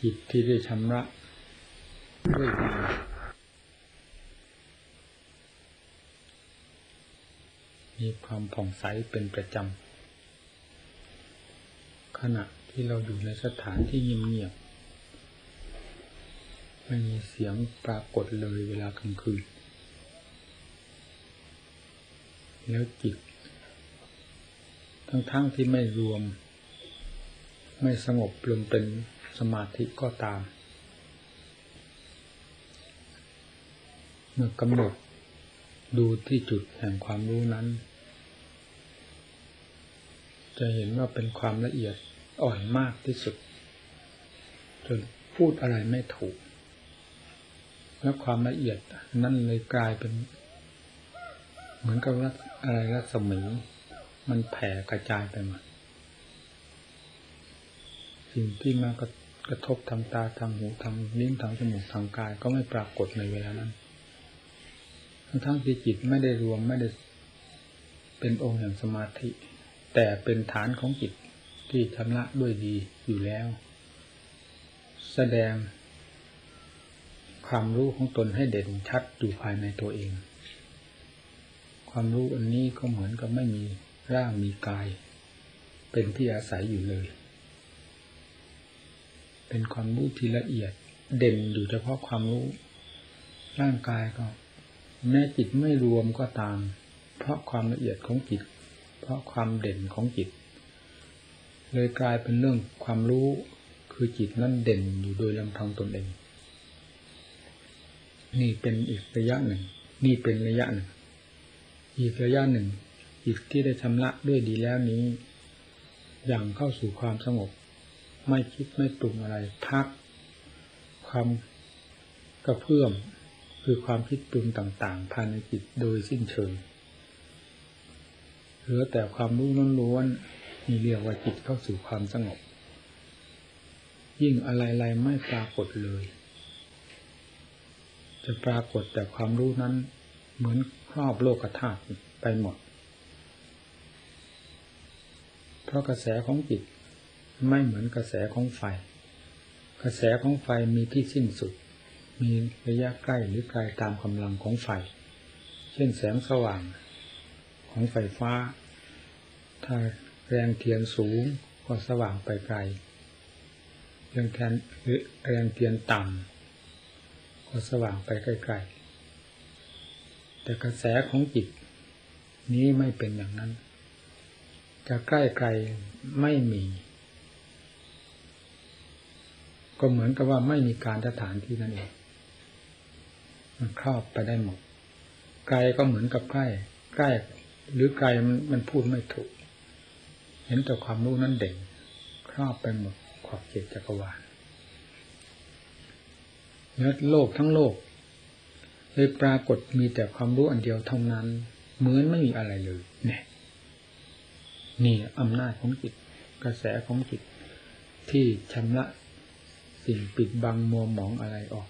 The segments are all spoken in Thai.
จิตที่ได้ชำระด้วยดีมีความผ่องใสเป็นประจำ ขณะที่เราอยู่ในสถานที่เงียบๆไม่มีเสียงปรากฏเลยเวลากลางคืน แล้วจิต ทั้งๆทที่ไม่รวม ไม่สงบลงเป็น สมาธิก็ตาม เมื่อกำหนดดูที่จุดแห่งความรู้นั้น จะเห็นว่าเป็นความละเอียดอ่อนมากที่สุด จนพูดอะไรไม่ถูก และความละเอียดนั่นเลยกลายเป็น เหมือนกับอะไรรัศมีมันแผ่กระจายไปหมดสิ่งที่มากระ ระทบทางตาทางหูทางลิ้นทางจมูกทางกายก็ไม่ปรากฏในเวลานั้น ทั้งที่จิตไม่ได้รวมไม่ได้เป็นองค์แห่งสมาธิ แต่เป็นฐานของจิตที่ชำระด้วยดีอยู่แล้ว แสดงความรู้ของตนให้เด่นชัดอยู่ภายในตัวเอง ความรู้อันนี้ก็เหมือนกับไม่มีร่างมีกาย เป็นที่อาศัยอยู่เลย เป็นความรู้ที่ละเอียด เด่นอยู่เฉพาะความรู้ ร่างกายก็ แม้จิตไม่รวมก็ตาม เพราะความละเอียดของจิต เพราะความเด่นของจิต เลยกลายเป็นเรื่องความรู้คือจิตนั่นเด่นอยู่โดยลำพังตนเอง นี่เป็นอีกระยะหนึ่ง นี่เป็นระยะหนึ่ง อีกระยะหนึ่งจิตที่ได้ชำระด้วยดีแล้วนี้ อย่างเข้าสู่ความสงบ ไม่คิดไม่ปรุงอะไร พัก ความกระเพื่อม คือความคิดปรุงต่าง ๆ ภายในจิตโดยสิ้นเชิงเหลือแต่ความรู้ล้วนๆนี่เรียกว่าจิตเข้าสู่ความสงบ ยิ่งอะไรๆไม่ปรากฏเลย จะปรากฏแต่ความรู้นั้น เหมือนครอบโลกธาตุไปหมด เพราะกระแสของจิต ไม่เหมือนกระแสของไฟ กระแสของไฟมีที่สิ้นสุด มีระยะใกล้หรือไกลตามกำลังของไฟ เช่นแสงสว่างของไฟฟ้า ถ้าแรงเทียนสูงก็สว่างไปไกลแรงแทนหรือแรงเทียนต่ำก็สว่างไปใกล้ๆแต่กระแสของจิต นี้ไม่เป็นอย่างนั้น จะใกล้ไกลไม่มี ก็เหมือนกับว่าไม่มีการสถานที่นั่นเองมันครอบไปได้หมดไกลก็เหมือนกับใกล้ ใกล้ หรือไกลมันมันพูดไม่ถูก เห็นแต่ความรู้นั้นเด่นครอบไปหมดขอบเขตจักรวาลเนื้อโลกทั้งโลกเลยปรากฏมีแต่ความรู้อันเดียวเท่านั้น เหมือนไม่มีอะไรเลย เนี่ย นี่อำนาจของจิต กระแสของจิต ที่ชำระ สิ่งปิดบังมัวหมองอะไรออก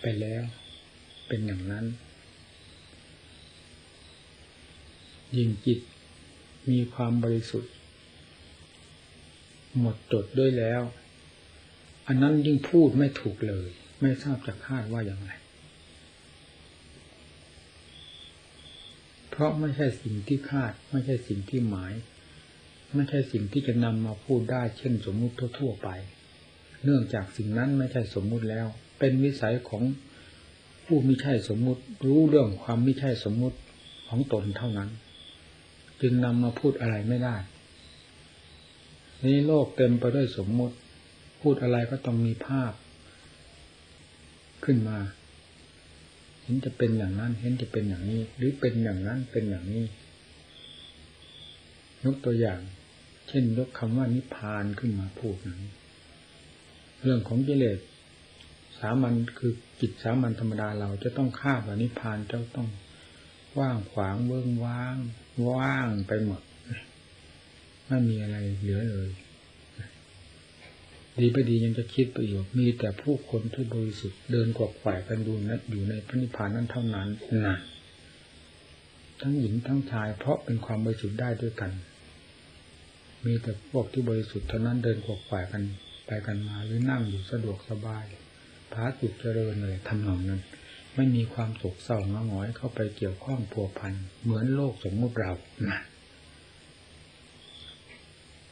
ไปแล้วเป็นอย่างนั้น ยิ่งจิตมีความบริสุทธิ์ หมดจดด้วยแล้ว อันนั้นยิ่งพูดไม่ถูกเลย ไม่ทราบจะคาดว่าอย่างไร เพราะไม่ใช่สิ่งที่คาด ไม่ใช่สิ่งที่หมาย ไม่ใช่สิ่งที่จะนำมาพูดได้เช่นสมมุติทั่ว ๆ ไป เนื่องจากสิ่งนั้นไม่ใช่สมมุติแล้ว เป็นวิสัยของผู้ม่ใช่สมมุติ รู้เรื่องความม่ใช่สมมุติของตนเท่านั้น จึงนำมาพูดอะไรไม่ได้ นี้โลกเต็มไปด้วยสมมุติ พูดอะไรก็ต้องมีภาพ ขึ้นมา เห็นจะเป็นอย่างนั้น เห็นจะเป็นอย่างนี้ หรือเป็นอย่างนั้นเป็นอย่างนี้ยกตัวอย่าง เช่นยกคำว่านิพพานขึ้นมาพูดนั้น เรื่องของกิเลสสามัญคือจิตสามัญธรรมดาเราจะต้องฆ่าแบบนิพพานจะต้องว่างขวางเบื้องว่าง ว่างไปหมดไม่มีอะไรเหลือเลย ดีไปดียังจะคิดไปอยู่มีแต่ผู้คนที่บริสุทธิ์เดินกวักฝ่ายกันดูนะอยู่ในพระนิพพานนั้นเท่านั้นนะทั้งหญิงทั้งชาย เพราะเป็นความบริสุทธิ์ได้ด้วยกัน มีแต่พวกที่บริสุทธิ์เท่านั้นเดินกวักฝ่ายกัน ไปกันมาหรือนั่งอยู่สะดวกสบายพาจิตเจริญเลยทำนองนั้น ไม่มีความโศกเศร้างาหงอยเข้าไปเกี่ยวข้องพัวพันเหมือนโลกสมมติเรานะ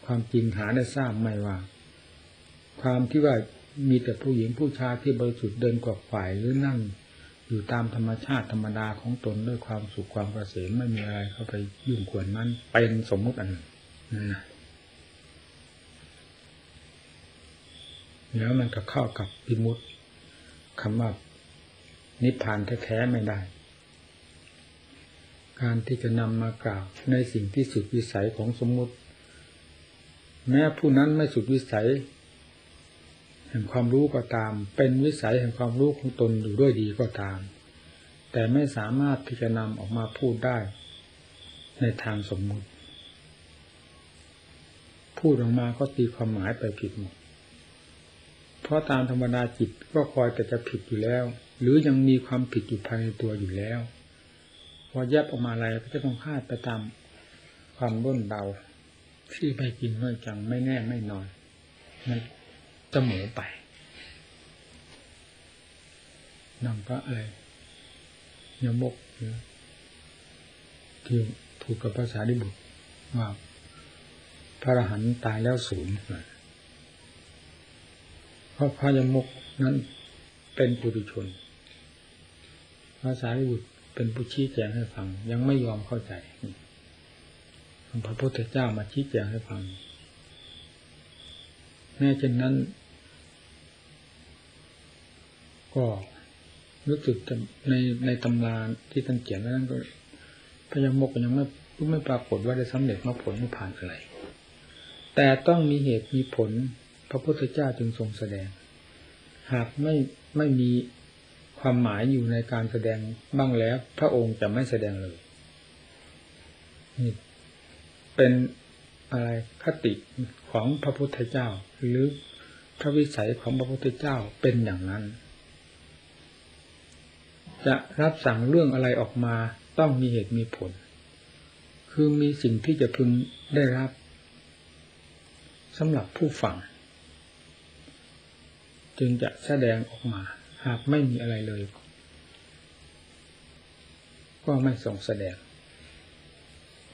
ความจริงหาได้ทราบไม่ว่า ความที่ว่ามีแต่ผู้หญิงผู้ชายที่บริสุทธิ์เดินกว่าฝ่ายหรือนั่ง อยู่ตามธรรมชาติธรรมดาของตนด้วยความสุขความกระเสมไม่มีอะไรเข้าไปยุ่งขวนนั้นเป็นสมมติอันหนึ่งนั่นนะ แล้วมันก็เข้ากับพิมุตคำว่านิพพานแท้ๆไม่ได้ การที่จะนำมากล่าวในสิ่งที่สุดวิสัยของสมมุติ แม้ผู้นั้นไม่สุดวิสัย แห่งความรู้ก็ตาม เป็นวิสัยแห่งความรู้ของตนอยู่ด้วยดีก็ตาม แต่ไม่สามารถที่จะนำออกมาพูดได้ ในทางสมมุติ พูดออกมาก็ตีความหมายไปผิดหมด เพราะตามธรรมดาจิตก็คอยแต่จะผิดอยู่แล้ว หรือยังมีความผิดอยู่ภายในตัวอยู่แล้ว พอแยบออกมาอะไรก็จะต้องคาดไปตามความร่นเบาที่ไม่กินไม่จังไม่แน่ไม่นอนมันจะหมูไปนำพระอะไรยมกที่ถูกกับภาษาดิบุตรว่าพระอรหันต์ตายแล้วศูนย์ เพราะพระยมกนั้นเป็นปุถุชนภาษาดิบุตรเป็นผู้ชี้แจงให้ฟัง ยังไม่ยอมเข้าใจพระพุทธเจ้ามาชี้แจงให้ฟัง แม้เช่นนั้น ก็รู้สึกในในตำราที่ท่านเขียนนั้นก็พยมกยังไม่ไม่ปรากฏว่าได้สำเร็จมาผลไม่ผ่านอะไร แต่ต้องมีเหตุมีผล พระพุทธเจ้าจึงทรงแสดง หากไม่ไม่มีความหมายอยู่ในการแสดงบ้างแล้ว พระองค์จะไม่แสดงเลยนี่เป็นอะไรคติของพระพุทธเจ้า หรือพระวิสัยของพระพุทธเจ้าเป็นอย่างนั้น จะรับสั่งเรื่องอะไรออกมาต้องมีเหตุมีผล คือมีสิ่งที่จะพึงได้รับสำหรับผู้ฟัง จึงจะแสดงออกมา หากไม่มีอะไรเลย ก็ไม่ส่งแสดง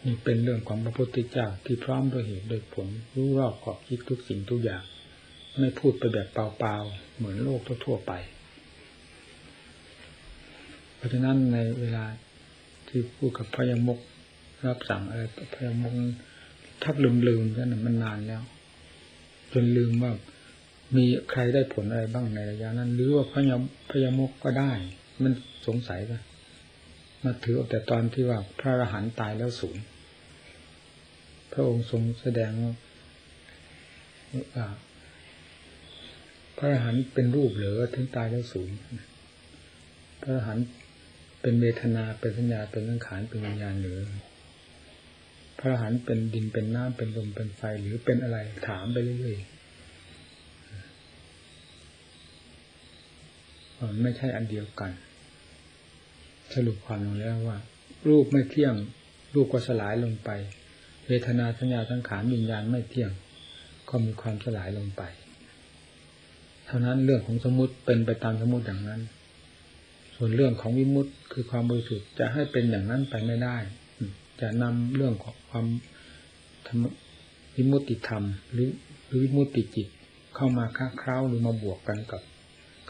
นี่เป็นเรื่องของพระพุทธเจ้าที่พร้อมด้วยเหตุโดยผลรู้รอบขอบคิดทุกสิ่งทุกอย่าง ไม่พูดไปแบบเปล่าๆ เหมือนโลกทั่วๆไป เพราะฉะนั้นในเวลาที่พูดกับพยมกรับสั่งอะไรพยมกทักลืมๆกันมันนานแล้ว จนลืมว่า มีใครได้ผลอะไรบ้างในระยะนั้น หรือว่าพยมพยมกก็ได้ มันสงสัยกันมาถือแต่ตอนที่ว่าพระอรหันต์ตายแล้วสูญพระองค์ทรงแสดงว่าพระอรหันต์เป็นรูปเหลือถึงตายแล้วสูญพระอรหันต์เป็นเวทนาเป็นสัญญาเป็นสังขารเป็นวิญญาณหรือพระอรหันต์เป็นดินเป็นน้ำเป็นลมเป็นไฟหรือเป็นอะไรถามไปเรื่อยๆ มันไม่ใช่อันเดียวกัน สรุปความลงแล้วว่า รูปไม่เที่ยง รูปก็สลายลงไป เวทนาสัญญาสังขารวิญญาณไม่เที่ยง ก็มีความสลายลงไป เท่านั้นเรื่องของสมมติเป็นไปตามสมมติอย่างนั้น ส่วนเรื่องของวิมุตติคือความบริสุทธิ์จะให้เป็นอย่างนั้นไปไม่ได้ จะนำเรื่องของความธรรมวิมุตติธรรมหรือหรือวิมุตติจิตเข้ามาค้าคร้าวหรือมาบวกกันกับ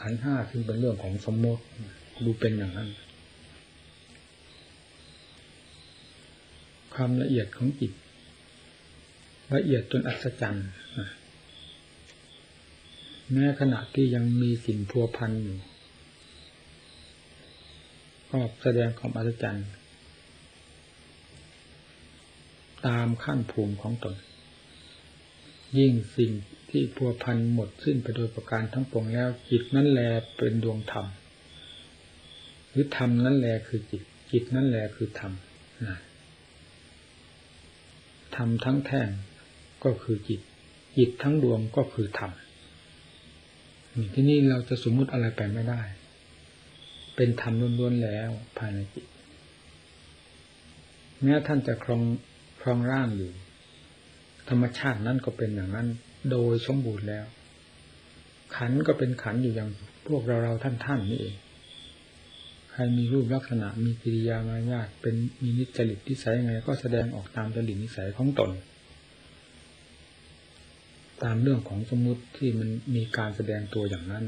ขันห้าซึ่งเป็นเรื่องของสมมติดูเป็นอย่างนั้นความละเอียดของจิต ละเอียดจนอัศจรรย์แม้ขณะที่ยังมีสิ่งพัวพันอยู่ก็แสดงความอัศจรรย์ ตามขั้นภูมิของตน ยิ่งสิ่ง ที่พัวพันหมดสิ้นไปโดยประการทั้งปวงแล้ว จิตนั้นแลเป็นดวงธรรมหรือธรรมนั้นแลคือจิต จิตนั้นแลคือธรรมธรรมทั้งแท่งก็คือจิต จิตทั้งดวงก็คือธรรมที่นี่เราจะสมมุติอะไรไปไม่ได้ เป็นธรรมล้วนๆแล้วภายในจิต แม้ท่านจะครองครองร่างอยู่ ธรรมชาตินั้นก็เป็นอย่างนั้น โดยสมบูรณ์แล้ว ขันก็เป็นขันอยู่อย่างพวกเราเราท่านท่านนี่เองใครมีรูปลักษณะมีกิริยามารยาทเป็นมีนิจจริตนิสัยยังไง ก็แสดงออกตามจริตนิสัยของตน ตามเรื่องของสมมุติที่มันมีการแสดงตัวอย่างนั้น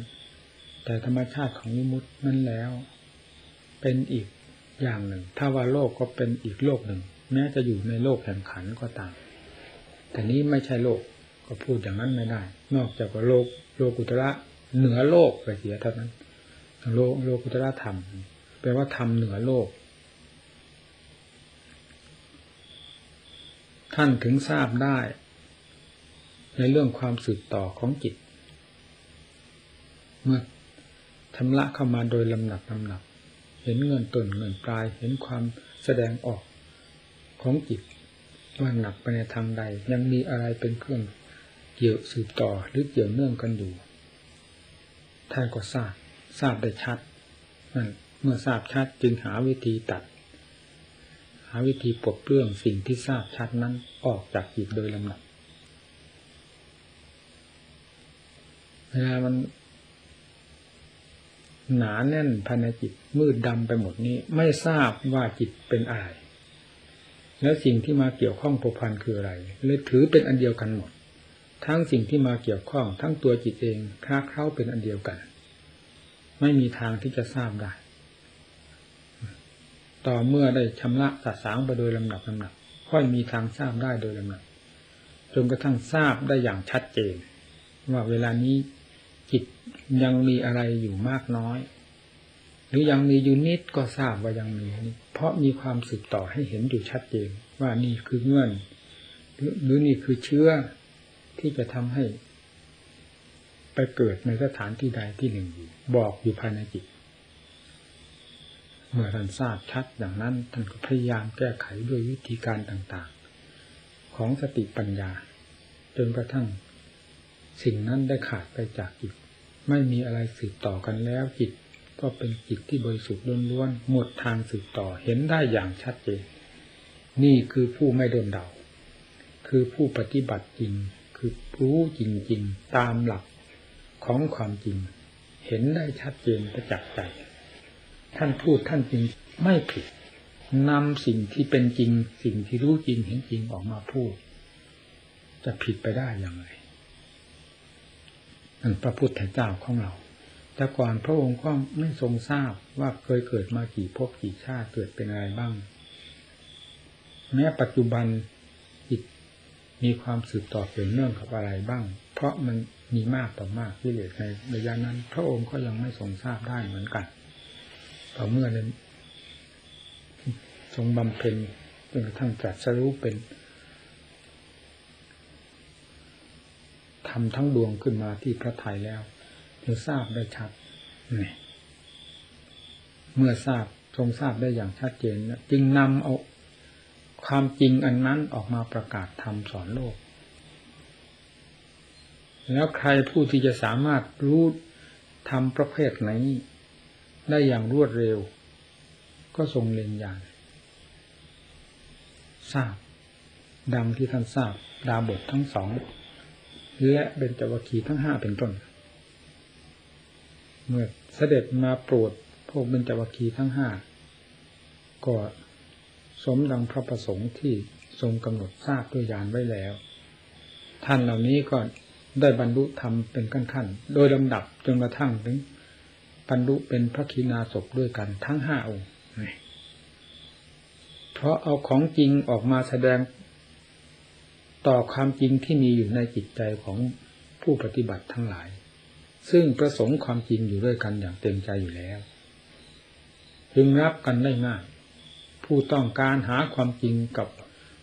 แต่ธรรมชาติของวิมุตินั้นแล้ว เป็นอีกอย่างหนึ่ง ถ้าว่าโลกก็เป็นอีกโลกหนึ่ง แม้จะอยู่ในโลกแห่งขันก็ตาม แต่นี้ไม่ใช่โลก ก็พูดอย่างนั้นไม่ได้ นอกจากว่าโลกโลกุตระเหนือโลกไปเสียเท่านั้น โลกโลกุตระธรรมแปลว่าธรรมเหนือโลก ท่านถึงทราบได้ ในเรื่องความสืบต่อของจิต เมื่อชำระเข้ามาโดยลำหนักลำหนัก เห็นเงินต้นเงินปลาย เห็นความแสดงออกของจิตว่าหนักไปในทางใด ยังมีอะไรเป็นเครื่อง เกี่ยวสืบต่อหรือเกี่ยวเนื่องกันอยู่ท่านก็ทราบทราบได้ชัดนั่นเมื่อทราบชัดจึงหาวิธีตัด หาวิธีปลดเปลื้องสิ่งที่ทราบชัดนั้นออกจากจิตโดยลำดับเวลามันหนาแน่นภายในจิตมืดดำไปหมดนี้ ไม่ทราบว่าจิตเป็นอะไรแล้วสิ่งที่มาเกี่ยวข้องผูกพันคืออะไรเลยถือเป็นอันเดียวกันหมด ทั้งสิ่งที่มาเกี่ยวข้อง ทั้งตัวจิตเองคลาเข้าเป็นอันเดียวกัน ไม่มีทางที่จะทราบได้ ต่อเมื่อได้ชำระสะสางไปโดยลำดับลำดับค่อยมีทางทราบได้โดยลำดับจนกระทั่งทราบได้อย่างชัดเจน ว่าเวลานี้จิตยังมีอะไรอยู่มากน้อย หรือยังมีอยู่นิดก็ทราบว่ายังมีเพราะมีความสืบต่อให้เห็นอยู่ชัดเจน ว่านี่คือเงื่อนหรือนี่คือเชื้อ ที่จะทำให้ ไปเกิดในสถานที่ใดที่หนึ่งอยู่ บอกอยู่ภายในจิต เมื่อท่านทราบชัดอย่างนั้นท่านก็พยายามแก้ไขด้วยวิธีการต่างๆ ของสติปัญญา จนกระทั่ง สิ่งนั้นได้ขาดไปจากจิต ไม่มีอะไรสืบต่อกันแล้วจิตก็เป็นจิตที่บริสุทธิ์ล้วนๆหมดทางสืบต่อเห็นได้อย่างชัดเจน นี่คือผู้ไม่โดนเดา คือผู้ปฏิบัติจริง รู้จริง ๆ ตามหลักของความจริง เห็นได้ชัดเจนประจักษ์ใจ ท่านพูดท่านจริงไม่ผิดนำสิ่งที่เป็นจริง สิ่งที่รู้จริงเห็นจริงออกมาพูด จะผิดไปได้อย่างไรนั่นพระพุทธเจ้าของเรา แต่ก่อนพระองค์ก็ไม่ทรงทราบว่าเคยเกิดมากี่ภพกี่ชาติเกิดเป็นอะไรบ้าง แม้ปัจจุบัน มีความสืบต่อเกี่ยวเนื่องกับอะไรบ้าง เพราะมันมีมากต่อมากที่เหลือในระยะนั้น พระองค์ก็ยังไม่ทรงทราบได้เหมือนกันต่อเมื่อนั้นทรงบำเพ็ญจนกระทั่งตรัสรู้เป็นทำทั้งดวงขึ้นมาที่พระทัยแล้วจึงทราบได้ชัดนี่เมื่อทราบทรงทราบได้อย่างชัดเจนจึงนำเอา ความจริงอันนั้นออกมาประกาศทำสอนโลก แล้วใครผู้ที่จะสามารถรู้ทำประเภทไหน ได้อย่างรวดเร็ว ก็ทรงเล็งอย่างทราบ ดังที่ท่านทราบ ดาบททั้งสอง และเบญจวัคีทั้งห้าเป็นต้น เมื่อเสด็จมาโปรดพวกเบญจวัคีทั้งห้าก็ สมดังพระประสงค์ที่ทรงกำหนดทราบด้วยญาณไว้แล้ว ท่านเหล่านี้ก็ได้บรรลุธรรมเป็นขั้นๆ โดยลำดับจนกระทั่งถึงบรรลุเป็นพระคีนาศพด้วยกันทั้งห้าองค์เพราะเอาของจริงออกมาแสดงต่อความจริงที่มีอยู่ในจิตใจของผู้ปฏิบัติทั้งหลาย ซึ่งประสงค์ความจริงอยู่ด้วยกันอย่างเต็มใจอยู่แล้ว พึงรับกันได้ง่าย ผู้ต้องการหาความจริงกับ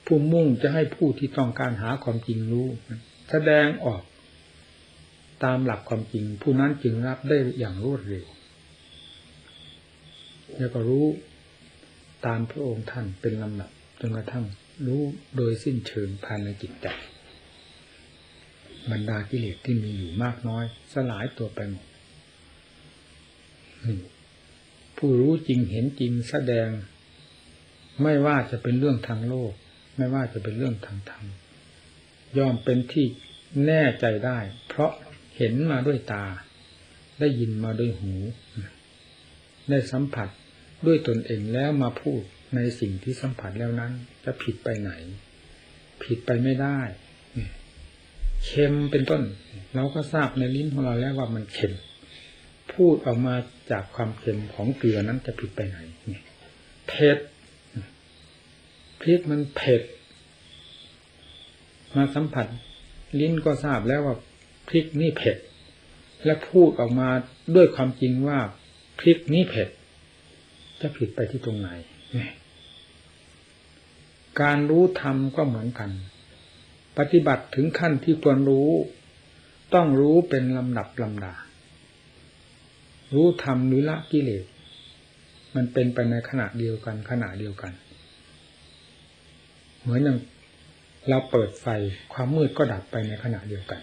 ผู้มุ่งจะให้ผู้ที่ต้องการหาความจริงรู้ แสดงออกตามหลักความจริง ผู้นั้นจึงรับได้อย่างรวดเร็วแล้วก็รู้ตามพระองค์ท่านเป็นลำดับจนกระทั่งรู้โดยสิ้นเชิงภายในจิตใจบรรดากิเลสที่มีอยู่มากน้อย สลายตัวไปหมดผู้รู้จริงเห็นจริงแสดง ไม่ว่าจะเป็นเรื่องทางโลก ไม่ว่าจะเป็นเรื่องทางธรรมย่อมเป็นที่แน่ใจได้ เพราะเห็นมาด้วยตา ได้ยินมาด้วยหู ได้สัมผัสด้วยตนเองแล้วมาพูดในสิ่งที่สัมผัสแล้วนั้น จะผิดไปไหน ผิดไปไม่ได้เค็มเป็นต้น เราก็ทราบในลิ้นของเราแล้วว่ามันเค็ม พูดออกมาจากความเค็มของเกลือนั้นจะผิดไปไหนเผ็ด พริกมันเผ็ด มาสัมผัส ลิ้นก็ทราบแล้วว่าพริกนี่เผ็ด และพูดออกมาด้วยความจริงว่าพริกนี่เผ็ด จะผิดไปที่ตรงไหน การรู้ธรรมก็เหมือนกัน ปฏิบัติถึงขั้นที่ควรรู้ ต้องรู้เป็นลำดับลำดา รู้ธรรมหรือละกิเลสมันเป็นไปในขณะเดียวกันขณะเดียวกัน เหมือนอย่างเราเปิดไฟความมืดก็ดับไปในขณะเดียวกัน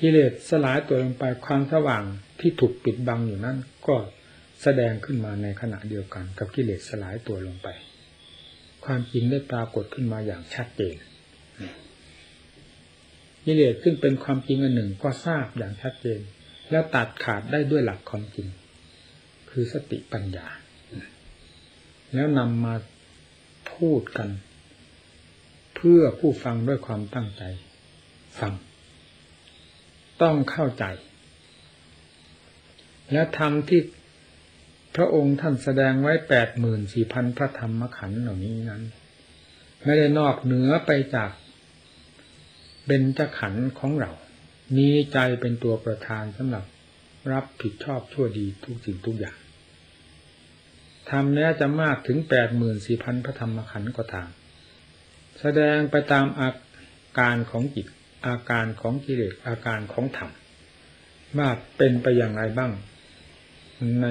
กิเลสสลายตัวลงไปความสว่างที่ถูกปิดบังอยู่นั้น ก็แสดงขึ้นมาในขณะเดียวกัน กับกิเลสสลายตัวลงไป ความจริงได้ปรากฏขึ้นมาอย่างชัดเจนกิเลสซึ่งเป็นความจริงอันหนึ่งก็ทราบอย่างชัดเจน แล้วตัดขาดได้ด้วยหลักความจริง คือสติปัญญา แล้วนำมาพูดกัน เพื่อผู้ฟังด้วยความตั้งใจ ฟัง ต้องเข้าใจ และทำที่พระองค์ท่านแสดงไว้แปดหมื่นสี่พันพระธรรมขันธ์เหล่านี้นั้น ไม่ได้นอกเหนือไปจากเบญจขันธ์ของเรา มีใจเป็นตัวประธานสำหรับรับผิดชอบชั่วดีทุกสิ่งทุกอย่าง ทำแม้จะมากถึงแปดหมื่นสี่พันพระธรรมขันธ์ก็ตาม แสดงไปตามอาการของจิต อาการของกิเลสอาการของธรรมว่าเป็นไปอย่างไรบ้าง ใน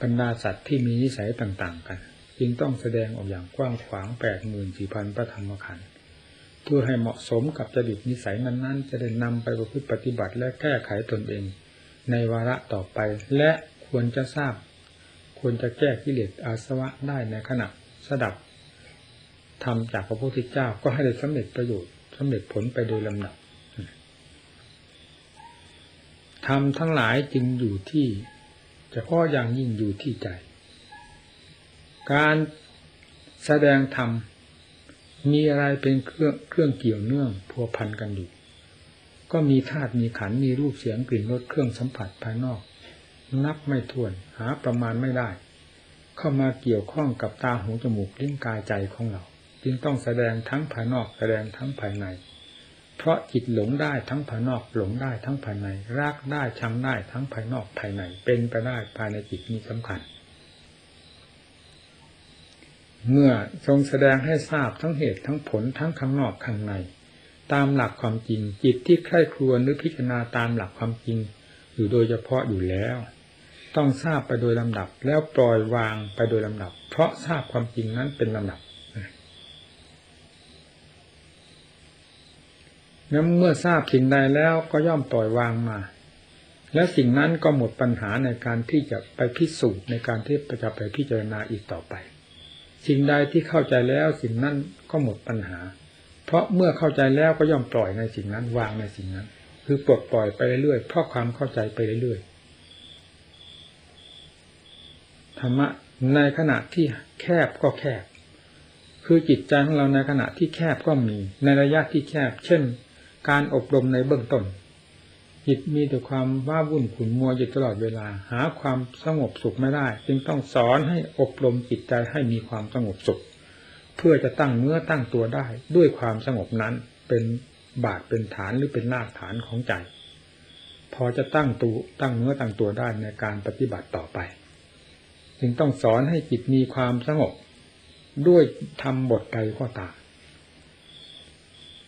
บรรดาสัตว์ที่มีนิสัยต่าง ๆ กัน จึงต้องแสดงออกอย่างกว้างขวางแปดหมื่นสี่พันพระธรรมขันธ์เพื่อให้เหมาะสมกับจริตนิสัยนั้นๆ จะได้นำไปประพฤติปฏิบัติและแก้ไขตนเอง ในวาระต่อไปและควรจะทราบ ควรจะแก้กิเลสอาสวะได้ในขณะสดับทำจากพระพุทธเจ้าก็ให้ได้สำเร็จประโยชน์สำเร็จผลไปโดยลำดับทำทั้งหลายจึงอยู่ที่เฉพาะอย่างยิ่งอยู่ที่ใจ การแสดงธรรมมีอะไรเป็นเครื่องเครื่องเกี่ยวเนื่องพัวพันกันอยู่ ก็มีธาตุมีขันมีรูปเสียงกลิ่นรสเครื่องสัมผัสภายนอก นับไม่ถ้วนหาประมาณไม่ได้ เข้ามาเกี่ยวข้องกับตาหูจมูกลิ้นกายใจของเรา จึงต้องแสดงทั้งภายนอกแสดงทั้งภายใน เพราะจิตหลงได้ทั้งภายนอกหลงได้ทั้งภายในรักได้ชังได้ทั้งภายนอกภายใน เป็นไปได้ภายในจิตนี้สำคัญ เมื่อทรงแสดงให้ทราบทั้งเหตุทั้งผลทั้งข้างนอกข้างใน ตามหลักความจริงจิตที่ใคร่ครวญหรือพิจารณาตามหลักความจริงอยู่โดยเฉพาะอยู่แล้ว ต้องทราบไปโดยลำดับ แล้วปล่อยวางไปโดยลำดับ เพราะทราบความจริงนั้นเป็นลำดับนั้นเมื่อทราบสิ่งใดแล้วก็ย่อมปล่อยวางมา และสิ่งนั้นก็หมดปัญหาในการที่จะไปพิสูจน์ในการที่จะไปพิจารณาอีกต่อไป สิ่งใดที่เข้าใจแล้วสิ่งนั้นก็หมดปัญหา เพราะเมื่อเข้าใจแล้วก็ย่อมปล่อยในสิ่งนั้นวางในสิ่งนั้น คือปลดปล่อยไปเรื่อยๆเพราะความเข้าใจไปเรื่อยๆ ธรรมะในขณะที่แคบก็แคบ คือจิตใจของเราในขณะที่แคบก็มี ในระยะที่แคบ เช่น การอบรมในเบื้องต้น จิตมีแต่ความว้าวุ่นขุ่นมัวอยู่ตลอดเวลา หาความสงบสุขไม่ได้ จึงต้องสอนให้อบรมจิตใจให้มีความสงบสุข เพื่อจะตั้งเนื้อตั้งตัวได้ ด้วยความสงบนั้นเป็นบาทเป็นฐานหรือเป็นรากฐานของใจ พอจะตั้งตัวตั้งเนื้อตั้งตัวได้ในการปฏิบัติต่อไป จึงต้องสอนให้จิตมีความสงบ ด้วยทำบทใดก็ตาม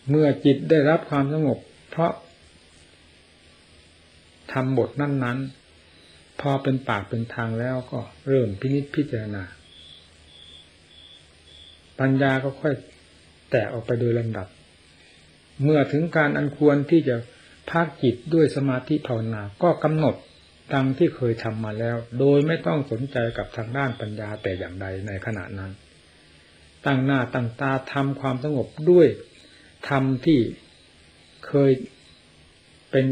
เมื่อจิตได้รับความสงบ เพราะทำบทนั้น ๆ พอเป็นปากเป็นทางแล้วก็เริ่มพินิจพิจารณา ปัญญาก็ค่อยแตกออกไปโดยลำดับ เมื่อถึงการอันควรที่จะพักจิตด้วยสมาธิภาวนาก็กำหนด ดังที่เคยทำมาแล้ว โดยไม่ต้องสนใจกับทางด้านปัญญาแต่อย่างใดในขณะนั้น ตั้งหน้าตั้งตาทำความสงบด้วยธรรมที่เคยเป็น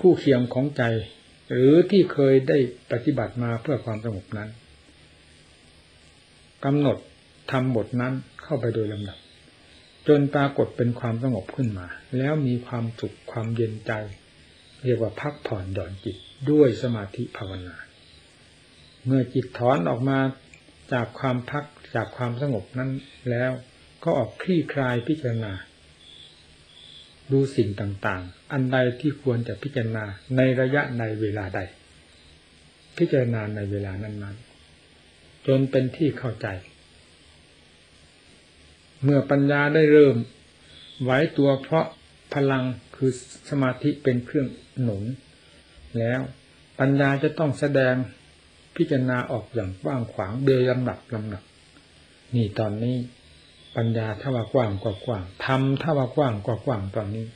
คู่เคียงของใจ หรือที่เคยได้ปฏิบัติมาเพื่อความสงบนั้นกำหนดทำบทนั้นเข้าไปโดยลำดับ จนปรากฏเป็นความสงบขึ้นมา แล้วมีความสุขความเย็นใจ เรียกว่าพักผ่อนหย่อนจิตด้วยสมาธิภาวนา เมื่อจิตถอนออกมาจากความพักจากความสงบนั้นแล้วก็ออกคลี่คลายพิจารณา ดูสิ่งต่างๆ อันใดที่ควรจะพิจารณาในระยะในเวลาใด พิจารณาในเวลานั้นๆ จนเป็นที่เข้าใจ เมื่อปัญญาได้เริ่มไหวตัวเพราะพลัง คือสมาธิเป็นเครื่องหนุน แล้วปัญญาจะต้องแสดงพิจารณาออกอย่างกว้างขวางโดยลำดับลำดับนี่ตอนนี้ปัญญาถ้าว่ากว้างกว่ากว้างทำถ้าว่ากว้างกว่ากว้างตอนนี้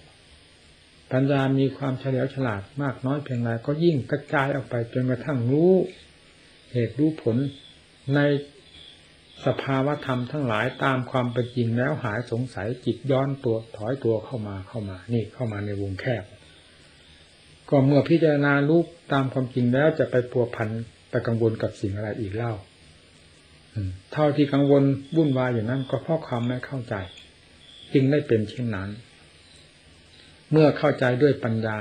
ปัญญามีความเฉลียวฉลาดมากน้อยเพียงไรก็ยิ่งกระจายออกไปจนกระทั่งรู้ เหตุรู้ผลใน สภาวะธรรมทั้งหลายตามความเป็นจริงแล้วหายสงสัยจิตย้อนตัวถอยตัวเข้ามาเข้ามา นี่เข้ามาในวงแคบ ก็เมื่อพิจารณารูปตามความจริงแล้วจะไปปัวพันไปกังวลกับสิ่งอะไรอีกเล่าเท่าที่กังวลวุ่นวายอยู่นั้น ก็เพราะความไม่เข้าใจ จึงได้เป็นเช่นนั้น เมื่อเข้าใจด้วยปัญญา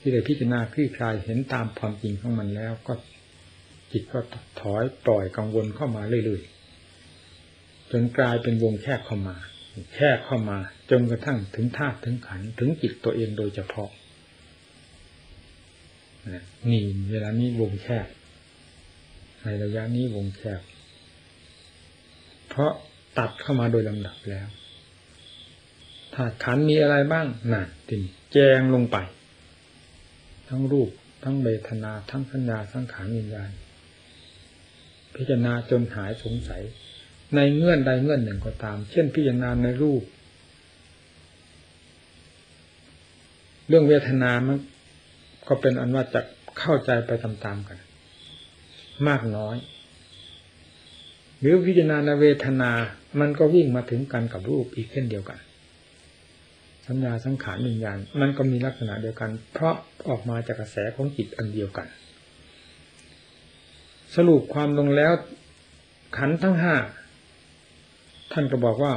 ที่ได้พิจารณาคลี่คลายเห็นตามความจริงของมันแล้วก็จิตก็ถอยปล่อยกังวลเข้ามาเรื่อยๆ จนกลายเป็นวงแคบเข้ามา แคบเข้ามา จนกระทั่งถึงธาตุถึงขันถึงจิตตัวเองโดยเฉพาะนี่เวลานี้วงแคบในระยะนี้วงแคบ เพราะตัดเข้ามาโดยลำดับแล้วธาตุขันมีอะไรบ้างน่ะตินแจงลงไป ทั้งรูป ทั้งเบทนา ทั้งสัญญาทั้งขานวิญญาณพิจารณาจนหายสงสัย ในเงื่อนใดเงื่อนหนึ่งก็ตาม เช่นพิจารณาในรูป เรื่องเวทนามันก็เป็นอันว่าจะเข้าใจไปตามๆกัน มากน้อย หรือพิจารณาเวทนา มันก็วิ่งมาถึงกันกับรูปอีกเช่นเดียวกันสัญญาสังขารวิญญาณมันก็มีลักษณะเดียวกัน เพราะออกมาจากกระแสของจิตอันเดียวกัน สรุปความลงแล้วขันทั้งห้า ท่านก็บอกว่า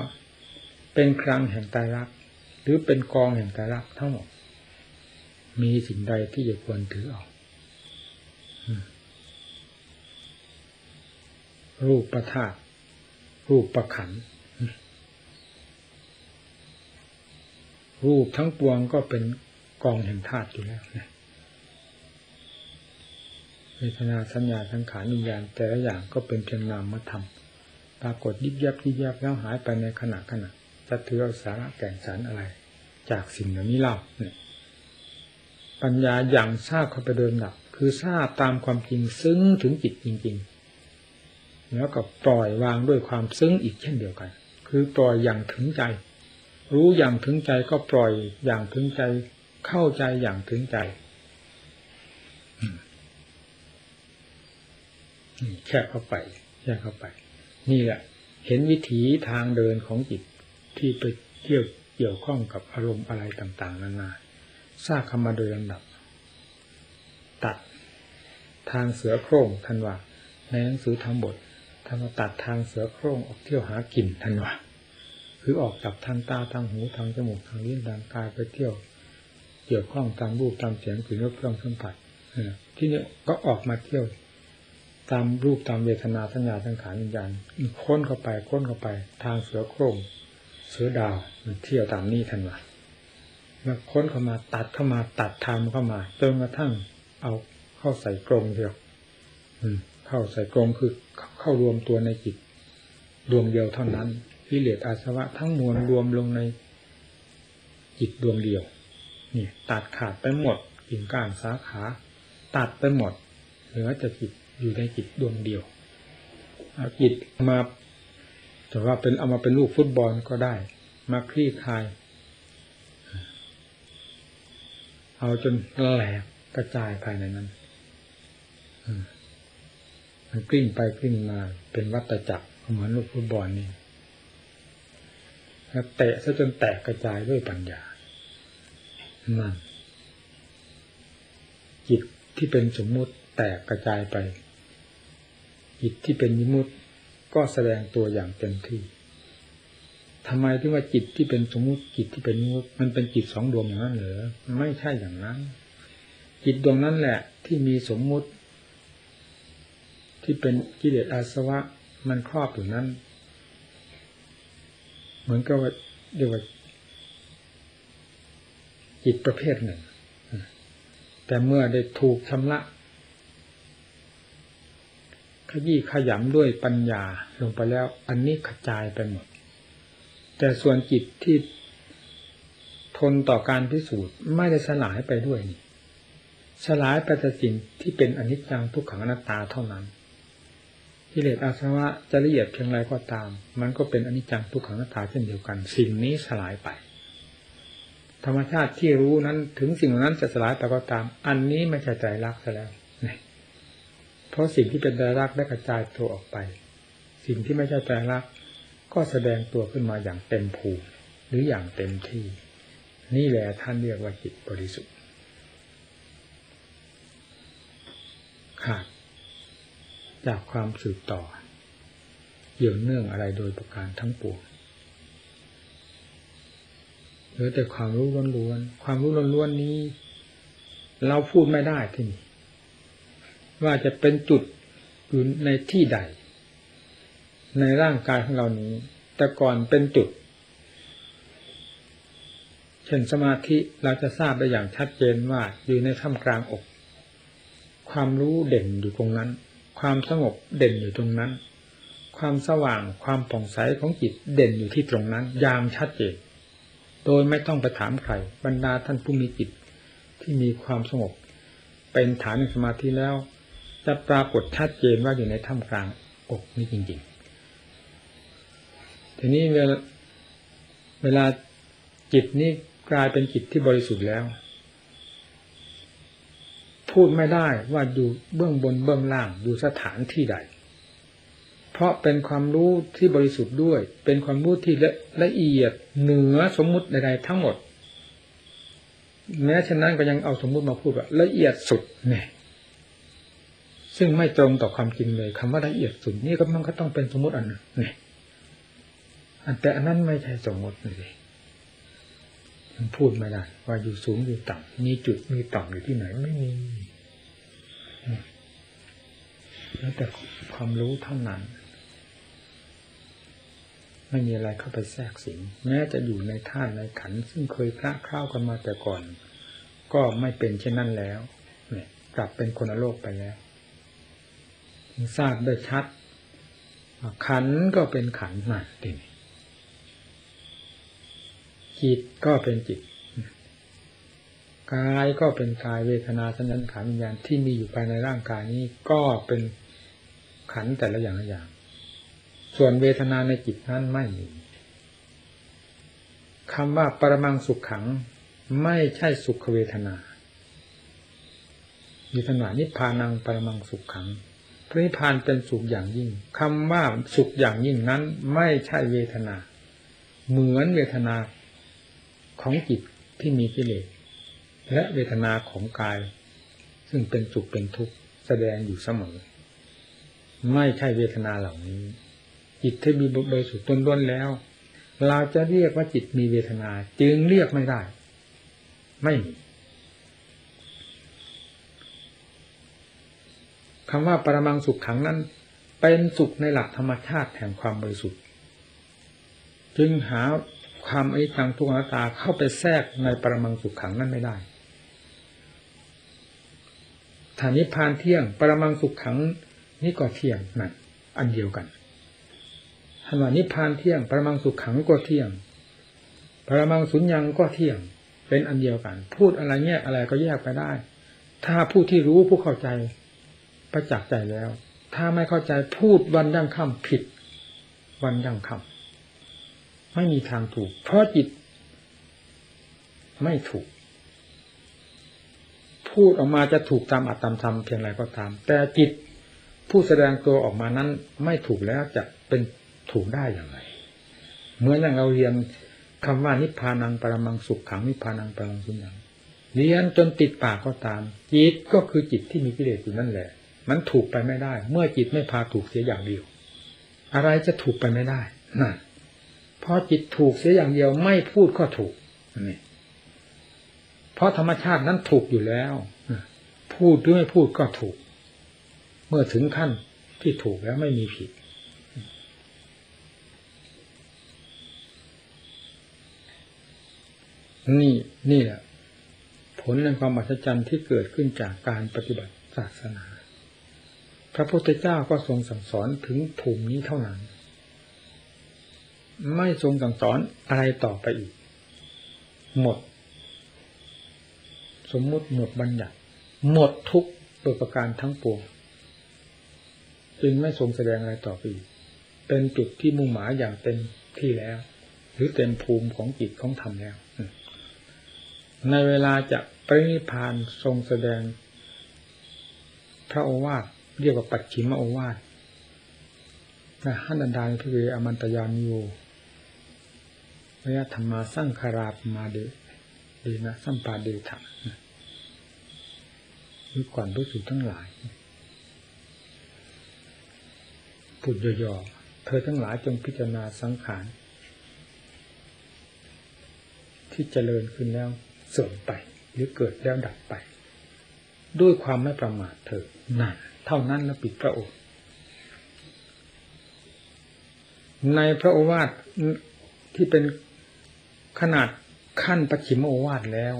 เป็นครั้งแห่งตายรักหรือเป็นกองแห่งตายรักทั้งหมด มีสิ่งใดที่จะควรถือออกรูปประธาตรูปประขัน รูปทั้งปวงก็เป็นกองแห่งธาตุอยู่แล้วนะเวทนาสัญญาสังขารวิญญาณแต่ละอย่างก็เป็นเพียงนามธรรม ปรากฏยิบยับยิบยับแล้วหายไปในขณะขณะจะถือเอาสาระแก่นสารอะไร จากสิ่งเหล่านี้เล่าเนี่ยปัญญาอย่างทราบเข้าไปเดินหนักคือทราบตามความจริงซึ้งถึงจิตจริง ๆ แล้วก็ปล่อยวางด้วยความซึ้งอีกเช่นเดียวกัน คือปล่อยอย่างถึงใจ รู้อย่างถึงใจก็ปล่อยอย่างถึงใจ เข้าใจอย่างถึงใจแค่เข้าไปแค่เข้าไป นี่แหละเห็นวิถีทางเดินของจิตที่ไปเที่ยวเกี่ยวข้องกับอารมณ์อะไรต่าง ๆ นานาทราบคำมาโดยลำดับ ตัดทางเสือโคร่งทันว่าในหนังสือทำบทท่านตัดทางเสือโคร่งออกเที่ยวหากินทันวะคือออกจากทางตาทางหูทางจมูกทางลิ้นทางกายไปเที่ยว เกี่ยวข้องตามรูปตามเสียงกลิ่นรสเครื่องสัมผัสที่นี้ก็ออกมาเที่ยว ตามรูปตามเวทนาสัญญาสังขารวิญญาณค้นเข้าไปค้นเข้าไป ทางเสือโคร่งเสือดาวมันเที่ยวตามนี้ทันวะแล้วค้นเข้ามาตัดเข้ามาตัดทางเข้ามาจนกระทั่งเอาเข้าใส่กรงเดียวอืมเข้าใส่กรงคือเข้ารวมตัวในจิตดวงเดียวเท่านั้นกิเลสอาสวะทั้งมวลรวมลงในจิตดวงเดียวนี่ตัดขาดไปหมดกิ่งก้านสาขา ตัดไปหมดเหลือจะจิต อยู่ในจิตดวงเดียวเอาจิตมาแต่ว่าเป็นเอามาเป็นลูกฟุตบอลก็ได้ มาคลี่คลาย เอาจนแหลกกระจายภายในนั้นมมันกลิ้งไปกลิ้งมา เป็นวัตจักรเหมือนลูกฟุตบอลนี่แล้วเตะซะจนแตกกระจายด้วยปัญญานั่นจิตที่เป็นสมมุติแตกกระจายไป จิตที่เป็นยิมุติก็แสดงตัวอย่างเต็มที่ทำไมถึงว่าจิตที่เป็นสมมุติจิตที่เป็นยิมุติมันเป็นจิตสองดวงอย่างนั้นเหรอไม่ใช่อย่างนั้น จิตดวงนั้นแหละ ที่มีสมมุติ ที่เป็นกิเลสอาสวะ มันครอบอยู่นั้น เหมือนกับว่าเรียกว่าจิตประเภทหนึ่ง แต่เมื่อได้ถูกชำระ ขยี้ขยำด้วยปัญญาลงไปแล้ว อันนี้กระจายไปหมด แต่ส่วนจิตที่ทนต่อการพิสูจน์ไม่ได้สลายไปด้วยนี่สลายไปแต่สิ่งที่เป็นอนิจจังทุกขังอนัตตาเท่านั้นกิเลสอาสวะจะละเอียดเพียงไรก็ตาม มันก็เป็นอนิจจังทุกขังอนัตตาเช่นเดียวกัน สิ่งนี้สลายไป ธรรมชาติที่รู้นั้นถึงสิ่งนั้นจะสลายไปก็ตาม อันนี้ไม่ใช่ใจรักซะแล้ว ราะสิ่งที่เป็นใจรักได้กระจายตัวออกไป สิ่งที่ไม่ใช่ใจรักก็แสดงตัวขึ้นมาอย่างเต็มภูมิหรืออย่างเต็มที่ นี่แหละท่านเรียกว่าจิตบริสุทธิ์ขาดจากความสืบต่อเกี่ยวเนื่องอะไรโดยประการทั้งปวงเหลือแต่ความรู้ล้วนๆ ความรู้ล้วนๆนี้ เราพูดไม่ได้ที่นี่ ว่าจะเป็นจุดอยู่ในที่ใด ในร่างกายของเรานี้ แต่ก่อนเป็นจุด เช่นสมาธิเราจะทราบได้อย่างชัดเจนว่าอยู่ในท่ามกลางอก ความรู้เด่นอยู่ตรงนั้น ความสงบเด่นอยู่ตรงนั้น ความสว่างความผ่องใสของจิตเด่นอยู่ที่ตรงนั้นยามชัดเจน โดยไม่ต้องไปถามใครบรรดาท่านผู้มีจิตที่มีความสงบเป็นฐานในสมาธิแล้ว จะปรากฏชัดเจนว่าอยู่ในถ้ำกลางอกนี้จริง ๆ ทีนี้เวลาเวลาจิตนี้กลายเป็นจิตที่บริสุทธิ์แล้ว พูดไม่ได้ว่าอยู่เบื้องบนเบื้องล่างอยู่สถานที่ใด เพราะเป็นความรู้ที่บริสุทธิ์ด้วย เป็นความรู้ที่ละละเอียดเหนือสมมุติใดๆทั้งหมดแม้ฉะนั้นก็ยังเอาสมมุติมาพูดว่าละเอียดสุดเนี่ย ซึ่งไม่ตรงต่อความจริงเลยคำว่าละเอียดสุดนี่ก็มันก็ต้องเป็นสมมติอันนึงเนี่ยแต่อันนั้นไม่ใช่สมมติเลยมันพูดไม่ได้ว่าอยู่สูงอยู่ต่ำมีจุดมีต่ำอยู่ที่ไหนไม่มีแล้วแต่ความรู้เท่านั้น ไม่มีอะไรเข้าไปแทรกสิงแม้จะอยู่ในท่านในขัน ซึ่งเคยคละคล้าวกันมาแต่ก่อน ก็ไม่เป็นเช่นนั้นแล้วเนี่ยกลับเป็นคนโลกไปแล้ว ทราบได้ชัด ขันก็เป็นขันนั่นทีนี้จิตก็เป็นจิต กายก็เป็นกายเวทนาสัญญาขันวิญญาณที่มีอยู่ภายในร่างกายนี้ก็เป็นขันแต่ละอย่างละอย่าง ส่วนเวทนาในจิตนั้นไม่มีคำว่าปรมังสุขขังไม่ใช่สุขเวทนาเวทนานิพพานังปรมังสุขขัง พระนิพพานเป็นสุขอย่างยิ่งคำว่าสุขอย่างยิ่งนั้น ไม่ใช่เวทนา เหมือนเวทนาของจิตที่มีกิเลสและเวทนาของกาย ซึ่งเป็นสุขเป็นทุกข์แสดงอยู่เสมอ ไม่ใช่เวทนาเหล่านี้ จิตที่มีบริสุทธิ์ต้นแล้ว เราจะเรียกว่าจิตมีเวทนา จึงเรียกไม่ได้ ไม่มี คำว่าปรมังสุขขังนั้น เป็นสุขในหลักธรรมชาติแห่งความบริสุทธิ์ จึงหาความอนิจจังทุกขตาเข้าไปแทรกในปรมังสุขขังนั้นไม่ได้ฐานิพานเที่ยง ปรมังสุขขังนี่ก็เที่ยงนั่นอันเดียวกันธรรมานิพานเที่ยง ปรมังสุขขังก็เที่ยง ปรมังสุญญังก็เที่ยง เป็นอันเดียวกัน พูดอะไรแยอะไรก็แยกไปได้ ถ้าผู้ที่รู้ผู้เข้าใจ ประจักษ์ใจแล้ว ถ้าไม่เข้าใจพูดวันยั่งค่ำผิด วันยั่งค่ำไม่มีทางถูก เพราะจิต ไม่ถูก พูดออกมาจะถูกตามอัตตามธรรมเพียงไรก็ตาม แต่จิตผู้แสดงตัวออกมานั้นไม่ถูกแล้วจะเป็นถูกได้อย่างไรเหมือนอย่างเราเรียนคำว่านิพพานังปรมังสุขขังนิพพานังปรมังสุญญ์เรียนจนติดปากก็ตาม จิตก็คือจิตที่มีกิเลสอยู่นั่นแหละ มันถูกไปไม่ได้ เมื่อจิตไม่พาถูกเสียอย่างเดียว อะไรจะถูกไปไม่ได้นั่นพอจิตถูกเสียอย่างเดียวไม่พูดก็ถูกนี่เพราะธรรมชาตินั้นถูกอยู่แล้วพูดหรือไม่พูดก็ถูก เมื่อถึงขั้นที่ถูกแล้วไม่มีผิดนี่นี่แหละผลในความอัศจรรย์ที่เกิดขึ้นจากการปฏิบัติศาสนา พระพุทธเจ้าก็ทรงสั่งสอนถึงภูมินี้เท่านั้น ไม่ทรงสั่งสอนอะไรต่อไปอีก หมด สมมุติหมดบัญญัติ หมดทุกโดยประการทั้งปวงจึงไม่ทรงแสดงอะไรต่อไปอีก เป็นจุดที่มุ่งหมายอย่างเต็มที่แล้ว หรือเต็มภูมิของจิตของธรรมแล้ว ในเวลาจะปรินิพานทรงแสดงพระโอวาท เรียกว่าปัจฉิมโอวาทนะหันดานพระเวอมันตยานิโยวยธรรมาสร้างคาราปมาเดดีนะสัมปาเดถะมีก่อนรู้สึกทั้งหลายพูดย่อๆเธอทั้งหลายจงพิจารณาสังขาร ที่เจริญขึ้นแล้วเสื่อมไป หรือเกิดแล้วดับไป ด้วยความไม่ประมาทเธอนั่นเท่านั้นแล้วปิดพระโอษฐ์ในพระโอวาทที่เป็นขนาดขั้นปัจฉิมโอวาทแล้ว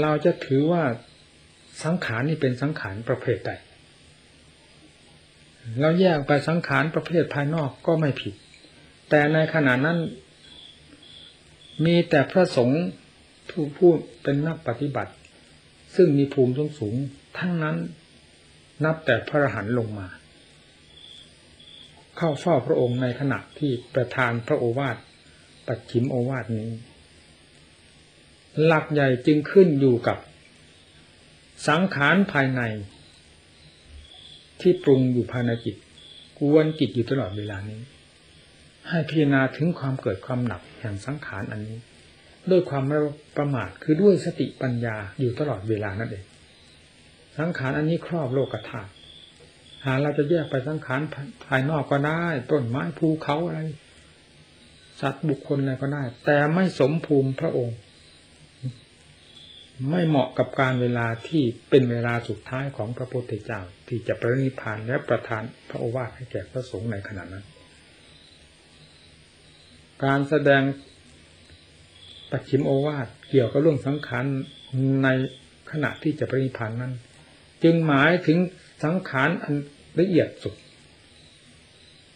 เราจะถือว่าสังขารนี่เป็นสังขารประเภทใดเราแยกไปสังขารประเภทภายนอกก็ไม่ผิด แต่ในขณะนั้น มีแต่พระสงฆ์ผู้พูดเป็นนักปฏิบัติ ซึ่งมีภูมิสูงสูงทั้งนั้นนับแต่พระรหันต์ลงมา เข้าเฝ้าพระองค์ในขณะที่ประทานพระโอวาทปัจฉิมโอวาทนี้ หลักใหญ่จึงขึ้นอยู่กับ สังขารภายใน ที่ปรุงอยู่ภายในจิตกวนจิตอยู่ตลอดเวลานี้ ให้พิจารณาถึงความเกิดความหนักแห่งสังขารอันนี้ ด้วยความไม่ประมาทคือด้วยสติปัญญาอยู่ตลอดเวลานั่นเองสังขารอันนี้ครอบโลกธาตุหาเราจะแยกไปสังขารภายนอกก็ได้ ต้นไม้ภูเขาอะไร สัตว์บุคคลอะไรก็ได้ แต่ไม่สมภูมิพระองค์ ไม่เหมาะกับการเวลาที่เป็นเวลาสุดท้ายของพระพุทธเจ้าที่จะประนิพานและประทานพระโอวาทให้แก่พระสงฆ์ในขณะนั้น การแสดง ปัจฉิมโอวาทเกี่ยวกับเรื่องสังขารในขณะที่จะประนิพานนั้น จึงหมายถึงสังขารอันละเอียดสุด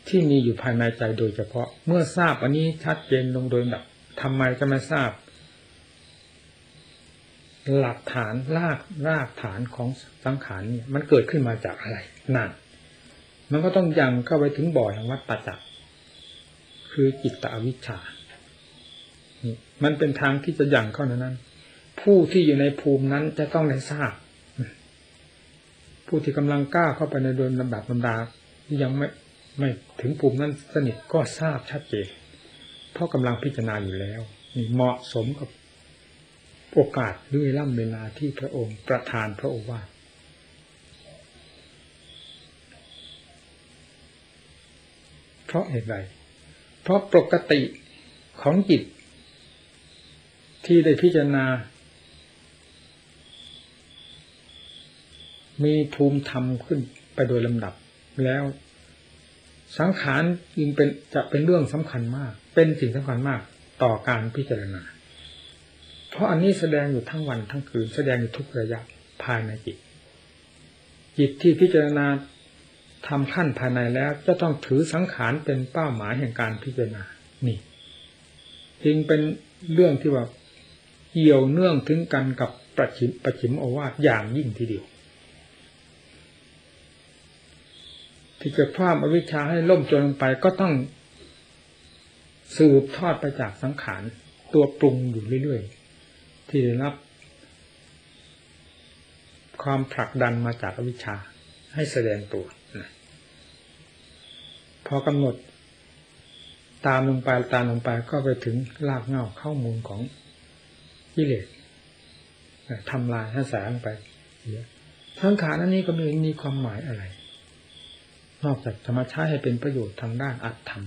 ที่มีอยู่ภายในใจโดยเฉพาะ เมื่อทราบอันนี้ชัดเจนลงโดยแบบทำไมจะไม่ทราบ หลักฐานรากรากฐานของสังขารเนี่ยมันเกิดขึ้นมาจากอะไรนั่นมันก็ต้องยังเข้าไปถึงบ่อแห่งวัฏฏจักคือจิตตอวิชชา มันเป็นทางที่จะยั่งเข้านั้น ผู้ที่อยู่ในภูมินั้นจะต้องได้ทราบ ผู้ที่กำลังกล้าเข้าไปในโดยลำดับลำดาที่ยังไม่ไม่ถึงภูมินั้นสนิทก็ทราบชัดเจนเพราะกำลังพิจารณาอยู่แล้วนี่เหมาะสมกับโอกาสหรือเวลาเวลาที่พระองค์ประทานพระโอวาทเพราะเหตุใดเพราะปกติของจิต ที่ได้พิจารณา มีภูมิธรรมขึ้นไปโดยลำดับแล้ว สังขารจึงเป็นจะเป็นเรื่องสำคัญมาก เป็นสิ่งสำคัญมากต่อการพิจารณา เพราะอันนี้แสดงอยู่ทั้งวันทั้งคืนแสดงอยู่ทุกระยะภายในจิต จิตที่พิจารณาทำขั้นภายในแล้วจะต้องถือสังขารเป็นเป้าหมายแห่งการพิจารณานี่ จึงเป็นเรื่องที่ว่า เกี่ยวเนื่องถึงกันกับประชิมประชิมโอวาทอย่างยิ่งทีเดียว ที่จะพามอวิชชาให้ล่มจนลงไปก็ต้องสืบทอดไปจากสังขารตัวปรุงอยู่เรื่อยๆ ที่ได้รับ ความผลักดันมาจากอวิชชาให้แสดงตัวพอกำหนดตามลงไปตามลงไปก็ไปถึงรากเหง้าข้อมูลของ กิเลสทำลายให้แสงไปเสังขารอันนี้ก็ม่มีความหมายอะไร นอกจากธรรมชาติให้เป็นประโยชน์ทางด้านอัตธรรม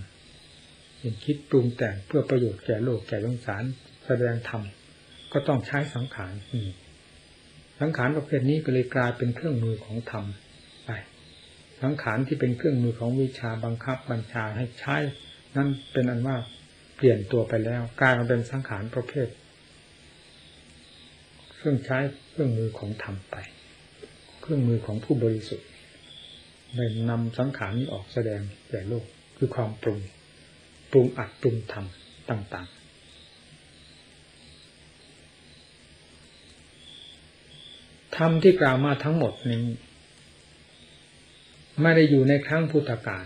เห็นคิดปรุงแต่งเพื่อประโยชน์แก่โลกแก่สงสารแสดงธรรมก็ต้องใช้สังขารสังขารประเภทนี้ก็เลยกลายเป็นเครื่องมือของธรรมไปสังขารที่เป็นเครื่องมือของวิชาบังคับบัญชาให้ใช้นั่นเป็นอันว่าเปลี่ยนตัวไปแล้วกลายมาเป็นสังขารประเภท เครื่องใช้เครื่องมือของธรรมไป เครื่องมือของผู้บริสุทธิ์ได้นำสังขารนี้ออกแสดงแก่โลก คือความปรุง ปรุงอัดปรุงทำต่างๆธรรมที่กล่าวมาทั้งหมดนี้ไม่ได้อยู่ในครั้งพุทธกาล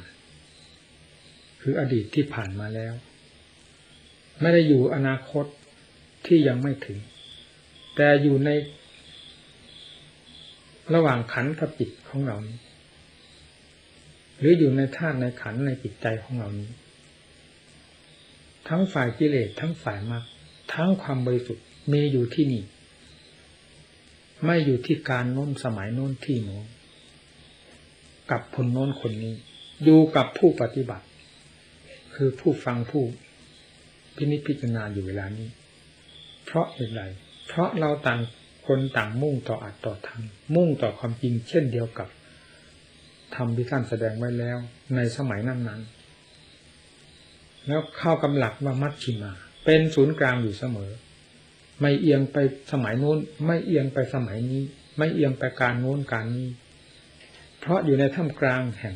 คืออดีตที่ผ่านมาแล้ว ไม่ได้อยู่อนาคตที่ยังไม่ถึง แต่อยู่ใน ระหว่างขันกับจิตของเรานี้ หรืออยู่ในธาตุในขันในจิตใจของเรานี้ ทั้งฝ่ายกิเลสทั้งฝ่ายมรรคทั้งความบริสุทธิ์มีอยู่ที่นี่ ไม่อยู่ที่การโน้นสมัยโน้นที่โน้นกับคนโน้นคนนี้อยู่กับผู้ปฏิบัติ คือผู้ฟังผู้พินิจพิจารณาอยู่เวลานี้ เพราะเหตุไร เพราะเราต่างคนต่างมุ่งต่ออัตต่อธรรมมุ่งต่อความจริงเช่นเดียวกับธรรมที่ท่านแสดงไว้แล้วในสมัยนั้นนั้นแล้วเข้ากำหลักว่ามัชชิมา เป็นศูนย์กลางอยู่เสมอ ไม่เอียงไปสมัยนู้น ไม่เอียงไปสมัยนี้ ไม่เอียงไปการโน้นการนี้ เพราะอยู่ในท่ามกลางแห่ง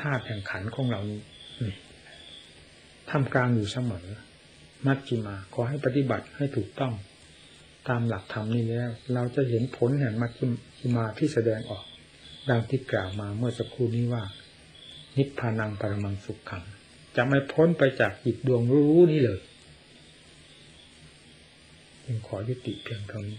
ธาตุแห่งขันของเรานี้ทำกลางอยู่เสมอ มัชจิมา ขอให้ปฏิบัติให้ถูกต้อง ตามหลักธรรมนี้แล้ว เราจะเห็นผลแห่งมัชจิมาที่แสดงออก ดังที่กล่าวมาเมื่อสักครู่นี้ว่า นิพพานังปรมังสุขขัง จะไม่พ้นไปจากจิตดวงรู้นี้เลยจึงขอยุติเพียงเท่านี้